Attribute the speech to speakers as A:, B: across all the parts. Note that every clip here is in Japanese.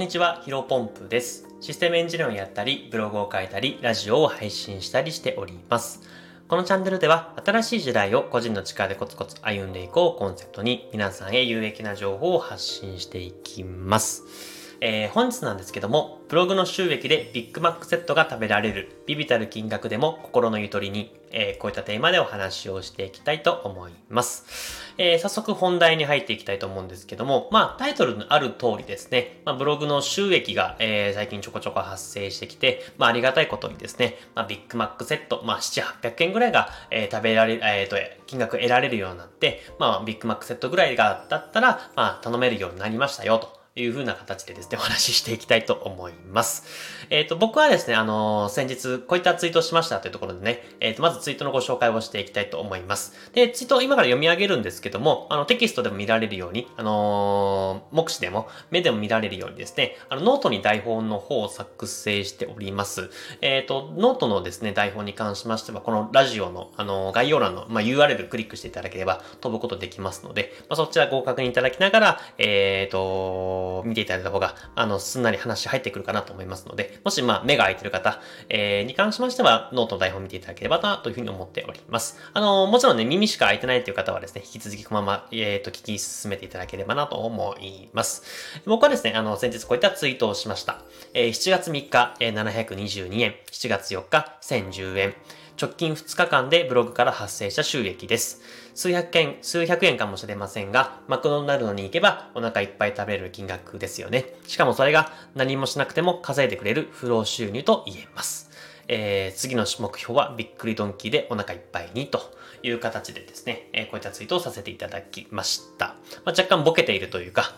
A: んにちは、ヒロポンプです。システムエンジニアをやったり、ブログを書いたり、ラジオを配信したりしております。このチャンネルでは、新しい時代を個人の力でコツコツ歩んでいこうコンセプトに、皆さんへ有益な情報を発信していきます。えー、本日なんですけども、ブログの収益でビッグマックセットが食べられる、ビビたる金額でも心のゆとりに、えー、こういったテーマでお話をしていきたいと思います。えー、早速本題に入っていきたいと思うんですけども、まあ、タイトルのある通りですね、まあ、ブログの収益が、えー、最近ちょこちょこ発生してきて、まあ、ありがたいことにですね、まあ、ビッグマックセット、まあ、7、800円ぐらいが、えー、食べられ、えっ、ー、と、金額得られるようになって、まあ、ビッグマックセットぐらいが、だったら、まあ、頼めるようになりましたよ、と。いう風な形でですね、お話ししていきたいと思います。えっ、ー、と、僕はですね、あのー、先日、こういったツイートしましたというところでね、えっ、ー、と、まずツイートのご紹介をしていきたいと思います。で、ツイートを今から読み上げるんですけども、あの、テキストでも見られるように、あの目視でも、目でも見られるようにですね、あの、ノートに台本の方を作成しております。えっ、と、ノートのですね、台本に関しましては、このラジオの、あの概要欄の、まあ、URL クリックしていただければ飛ぶことできますので、まあ、そちらご確認いただきながら、えっ、と、見ていただいた方が、あの、すんなり話入ってくるかなと思いますので、もし、まあ、目が開いてる方、えー、に関しましては、ノートの台本を見ていただければな、というふうに思っております。あの、もちろんね、耳しか開いてないという方はですね、引き続きこのまま、えっ、ー、と、聞き進めていただければなと思います。僕はですね、あの、先日こういったツイートをしました。えー、7月3日、えー、722円、7月4日、1010円、直近2日間でブログから発生した収益です。数百円、数百円かもしれませんが、マクドナルドに行けばお腹いっぱい食べれる金額ですよね。しかもそれが何もしなくても稼いでくれる不労収入と言えます。えー、次の目標はびっくりドンキーでお腹いっぱいにという形でですね、えー、こういったツイートをさせていただきました。まあ、若干ボケているというか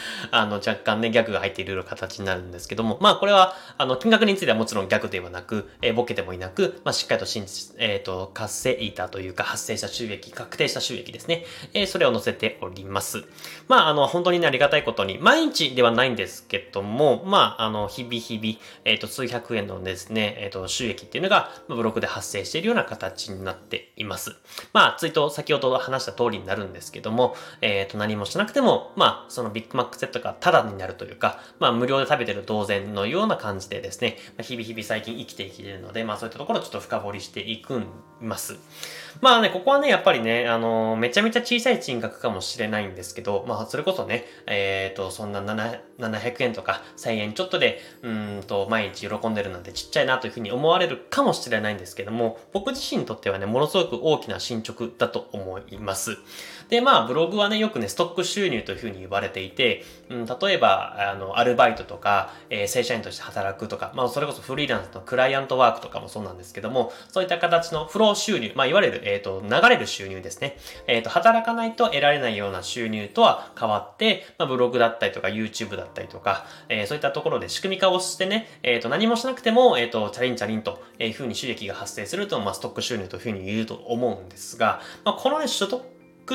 A: あの、若干ね、ギャグが入っている形になるんですけども、まあ、これは、あの、金額についてはもちろんギャグではなく、えー、ボケてもいなく、まあ、しっかりと真実、えっ、ー、と、活性いたというか、発生した収益、確定した収益ですね。えー、それを載せております。まあ、あの、本当にね、ありがたいことに、毎日ではないんですけども、まあ、あの、日々日々、えっ、と、数百円のですね、えっ、と、収益っていうのがま、ブログで発生しているような形になっています。まあ、ツイート、先ほど話した通りになるんですけども、えっ、と、何もしなくても、まあ、そのビッグマックセットがタダになるというか、まあ無料で食べてる同然のような感じでですね、まあ、日々日々最近生きていけるので、まあそういったところをちょっと深掘りしていくんます。まあね、ここはね、やっぱりね、あのー、めちゃめちゃ小さい金額かもしれないんですけど、まあそれこそね、えっ、ー、と、そんな700円とか1000円ちょっとで、うんと、毎日喜んでるなんてちっちゃいなというふうに思われるかもしれないんですけども、僕自身にとってはね、ものすごく大きな進捗だと思います。で、まあ、ブログはね、よくね、ストック収入というふうに言われていて、うん、例えば、あの、アルバイトとか、えー、正社員として働くとか、まあ、それこそフリーランスのクライアントワークとかもそうなんですけども、そういった形のフロー収入、まあ、いわゆる、えっ、ー、と、流れる収入ですね。えっ、ー、と、働かないと得られないような収入とは変わって、まあ、ブログだったりとか、YouTube だったりとか、えー、そういったところで仕組み化をしてね、えっ、と、何もしなくても、えっ、と、チャリンチャリンと、えいうふうに収益が発生すると、まあ、ストック収入というふうに言うと思うんですが、まあ、このね、所得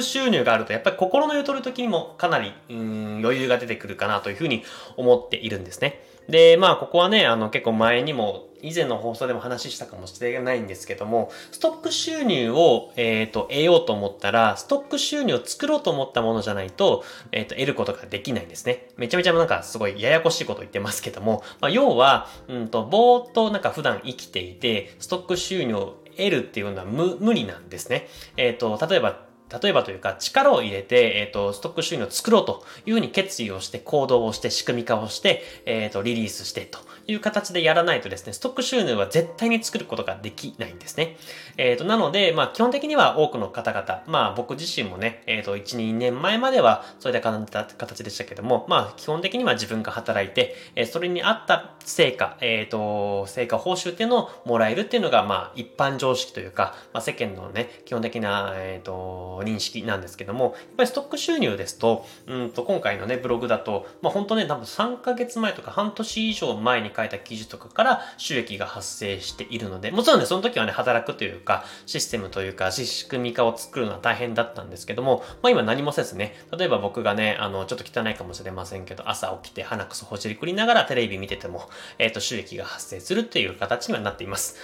A: 収入があると、やっぱり心のゆとる時にもかなり、うん、余裕が出てくるかなというふうに思っているんですね。で、まあ、ここはね、あの、結構前にも、以前の放送でも話したかもしれないんですけども、ストック収入を、えっ、ー、と、得ようと思ったら、ストック収入を作ろうと思ったものじゃないと、えっ、ー、と、得ることができないんですね。めちゃめちゃなんかすごいややこしいこと言ってますけども、まあ、要は、うんと、ぼーっとなんか普段生きていて、ストック収入を得るっていうのは無無理なんですね。えっ、ー、と、例えば例えばというか力を入れて、えっ、ー、と、ストック収入を作ろうというふうに決意をして行動をして仕組み化をして、えっ、ー、と、リリースしてという形でやらないとですね、ストック収入は絶対に作ることができないんですね。えっ、ー、と、なので、まあ、基本的には多くの方々、まあ、僕自身もね、えっ、と、1、2年前まではそういった形でしたけども、まあ、基本的には自分が働いて、えそれに合った成果、えっ、と、成果報酬っていうのをもらえるっていうのが、まあ、一般常識というか、まあ、世間のね、基本的な、えっ、と、認識なんですけども、やっぱりストック収入ですと、うんと今回のね、ブログだと、まあ本当ね、多分3ヶ月前とか半年以上前に書いた記事とかから収益が発生しているので、もちろんね、その時はね、働くというか、システムというか、仕組み化を作るのは大変だったんですけども、まあ今何もせずね、例えば僕がね、あの、ちょっと汚いかもしれませんけど、朝起きて鼻くそほじりくりながらテレビ見てても、えっ、ー、と、収益が発生するっていう形にはなっています。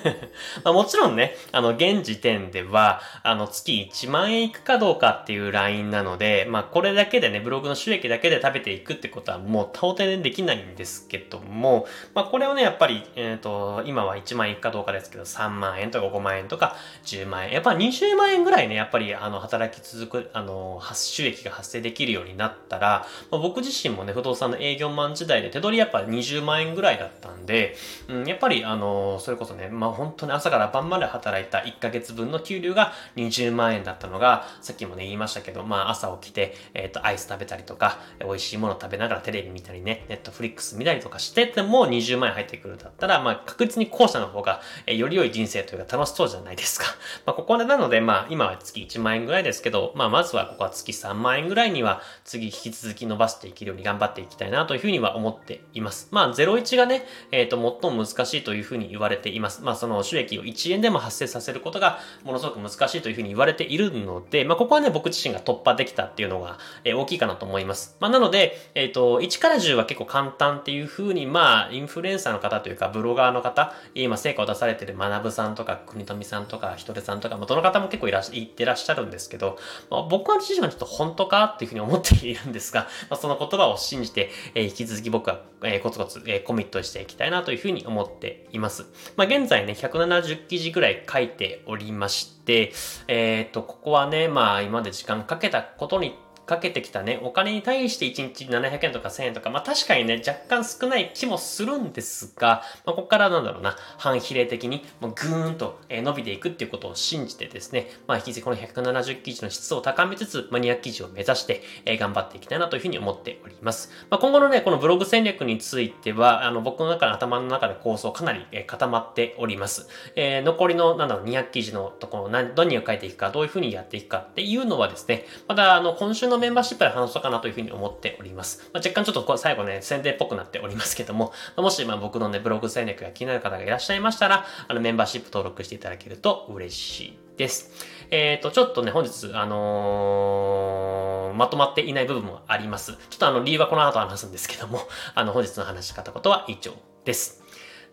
A: まあ、もちろんね、あの、現時点では、あの、月1 1万円いくかどうかっていうラインなので、まあこれだけでね、ブログの収益だけで食べていくってことはもう到底できないんですけども、まあこれをね、やっぱり、えっ、ー、と、今は1万円いくかどうかですけど、3万円とか5万円とか10万円、やっぱ20万円ぐらいね、やっぱりあの、働き続く、あの、収益が発生できるようになったら、まあ、僕自身もね、不動産の営業マン時代で手取りやっぱ20万円ぐらいだったんで、うん、やっぱりあの、それこそね、まあ本当に朝から晩まで働いた1ヶ月分の給料が20万円だったのが、さっきもね、言いましたけど、まあ朝起きて、えっ、ー、と、アイス食べたりとか、美味しいもの食べながらテレビ見たりね、ネットフリックス見たりとかしてても20万円入ってくるだったら、まあ確実に後者の方が、えー、より良い人生というか楽しそうじゃないですか。まあここでなので、まあ今は月1万円ぐらいですけど、まあまずはここは月3万円ぐらいには次引き続き伸ばしていけるように頑張っていきたいなというふうには思っています。まあ01がね、えっ、ー、と最も難しいというふうに言われています。まあその収益を1円でも発生させることがものすごく難しいというふうに言われているので、まあここはね僕自身が突破できたっていうのが、えー、大きいかなと思います。まあなので、えっ、ー、と1から10は結構簡単っていうふうにまあインフルエンサーの方というかブロガーの方、今成果を出されてる学さんとか国富さんとかひとでさんとか、まあどの方も結構いらっしゃ、いってらっしゃるんですけど、まあ、僕は自身はちょっと本当かっていうふうに思っているんですが、まあ、その言葉を信じて、えー、引き続き僕は、えー、コツコツ、えー、コミットしていきたいなというふうに思っています。まあ、現在ね、170記事ぐらい書いておりまして、えっ、と、ここはね、まあ、今まで時間かけたことにかけてきたね、お金に対して1日700円とか1000円とか、まあ確かにね、若干少ない気もするんですが、まあここからなんだろうな、反比例的にもうぐーんと伸びていくっていうことを信じてですね、まあ引き続きこの170記事の質を高めつつ、まあ200記事を目指して、え頑張っていきたいなというふうに思っております。まあ今後のね、このブログ戦略については、あの僕の中の頭の中で構想かなり、え固まっております。えー、残りの、なんだろう、200記事のところ、何、何を書いていくか、どういうふうにやっていくかっていうのはですね、またあの今週ののメンバーシップで話そうかなというふうに思っております。まあ、若干ちょっと最後ね、宣伝っぽくなっておりますけども、もしまあ僕のね、ブログ戦略が気になる方がいらっしゃいましたら、あのメンバーシップ登録していただけると嬉しいです。えっ、ー、と、ちょっとね、本日、あのー、まとまっていない部分もあります。ちょっとあの、理由はこの後話すんですけども、あの、本日の話し方ことは以上です。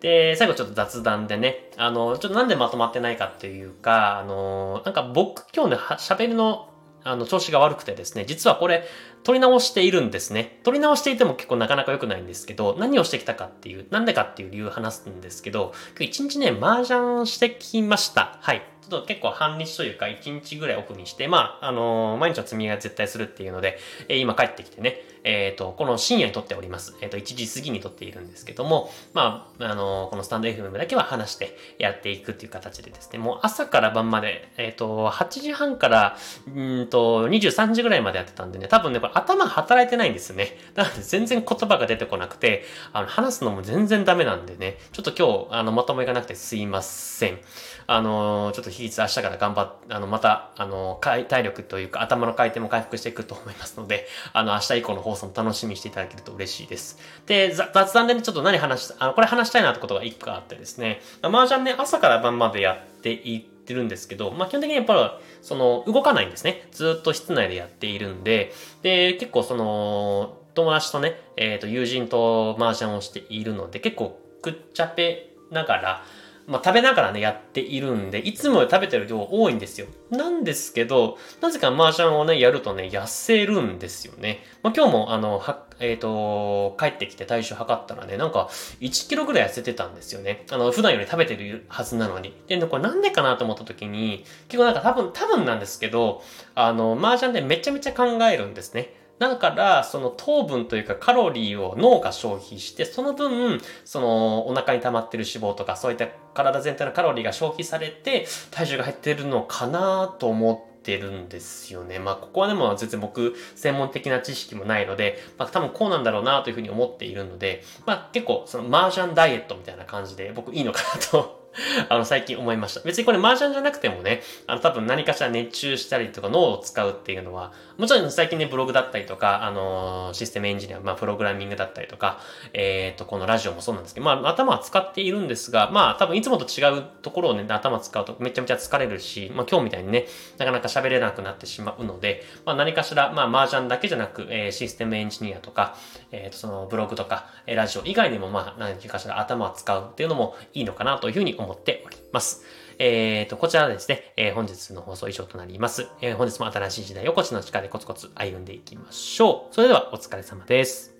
A: で、最後ちょっと雑談でね、あの、ちょっとなんでまとまってないかっていうか、あの、なんか僕今日ね、喋るのあの、調子が悪くてですね、実はこれ、取り直しているんですね。取り直していても結構なかなか良くないんですけど、何をしてきたかっていう、なんでかっていう理由を話すんですけど、今日一日ね、麻雀してきました。はい。ちょっと結構半日というか一日ぐらいオフにして、まあ、あのー、毎日の積みが絶対するっていうので、えー、今帰ってきてね、えっ、ー、と、この深夜に撮っております。えっ、と、1時過ぎに撮っているんですけども、まあ、あのこのスタンド FM だけは話してやっていくっていう形でですね、もう朝から晩まで、えっ、と、8時半から、うんと、23時ぐらいまでやってたんでね、多分ね、これ頭働いてないんですよね。なので全然言葉が出てこなくて、あの、話すのも全然ダメなんでね、ちょっと今日、あの、まとめがなくてすいません。あのちょっと比率明日から頑張っ、あの、また、あの、体力というか頭の回転も回復していくと思いますので、あの、明日以降の放送も楽しみにしていただけると嬉しいです。で、雑談でね、ちょっと何話した、あの、これ話したいなってことが一個あってですね、麻雀ね、朝から晩までやっていってるんですけど、まあ、基本的にやっぱり、その、動かないんですね。ずっと室内でやっているんで、で、結構その、友達とね、えっ、ー、と、友人と麻雀をしているので、結構、くっちゃぺながら、まあ、食べながらね、やっているんで、いつも食べてる量多いんですよ。なんですけど、なぜか麻雀をね、やるとね、痩せるんですよね。まあ、今日も、あの、は、えっ、ー、と、帰ってきて体重測ったらね、なんか、1キロぐらい痩せてたんですよね。あの、普段より食べてるはずなのに。で、これなんでかなと思った時に、結構なんか多分、多分なんですけど、あの、麻雀でめちゃめちゃ考えるんですね。だから、その糖分というかカロリーを脳が消費して、その分、そのお腹に溜まってる脂肪とか、そういった体全体のカロリーが消費されて、体重が入ってるのかなと思ってるんですよね。まあ、ここはでも全然僕、専門的な知識もないので、まあ、多分こうなんだろうなというふうに思っているので、まあ、結構、その麻雀ダイエットみたいな感じで、僕いいのかなと あの、最近思いました。別にこれ麻雀じゃなくてもね、あの、多分何かしら熱中したりとか脳を使うっていうのは、もちろん最近ね、ブログだったりとか、あのー、システムエンジニア、まあ、プログラミングだったりとか、えっ、ー、と、このラジオもそうなんですけど、まあ、頭は使っているんですが、まあ、多分いつもと違うところをね、頭使うとめちゃめちゃ疲れるし、まあ、今日みたいにね、なかなか喋れなくなってしまうので、まあ、何かしら、まあ、麻雀だけじゃなく、えー、システムエンジニアとか、えっ、と、その、ブログとか、えラジオ以外にも、まあ、何かしら頭を使うっていうのもいいのかなというふうに思思っております。。えっ、ー、と、こちらはですね、えー、本日の放送以上となります。えー、本日も新しい時代をこっちの力でコツコツ歩んでいきましょう。それではお疲れ様です。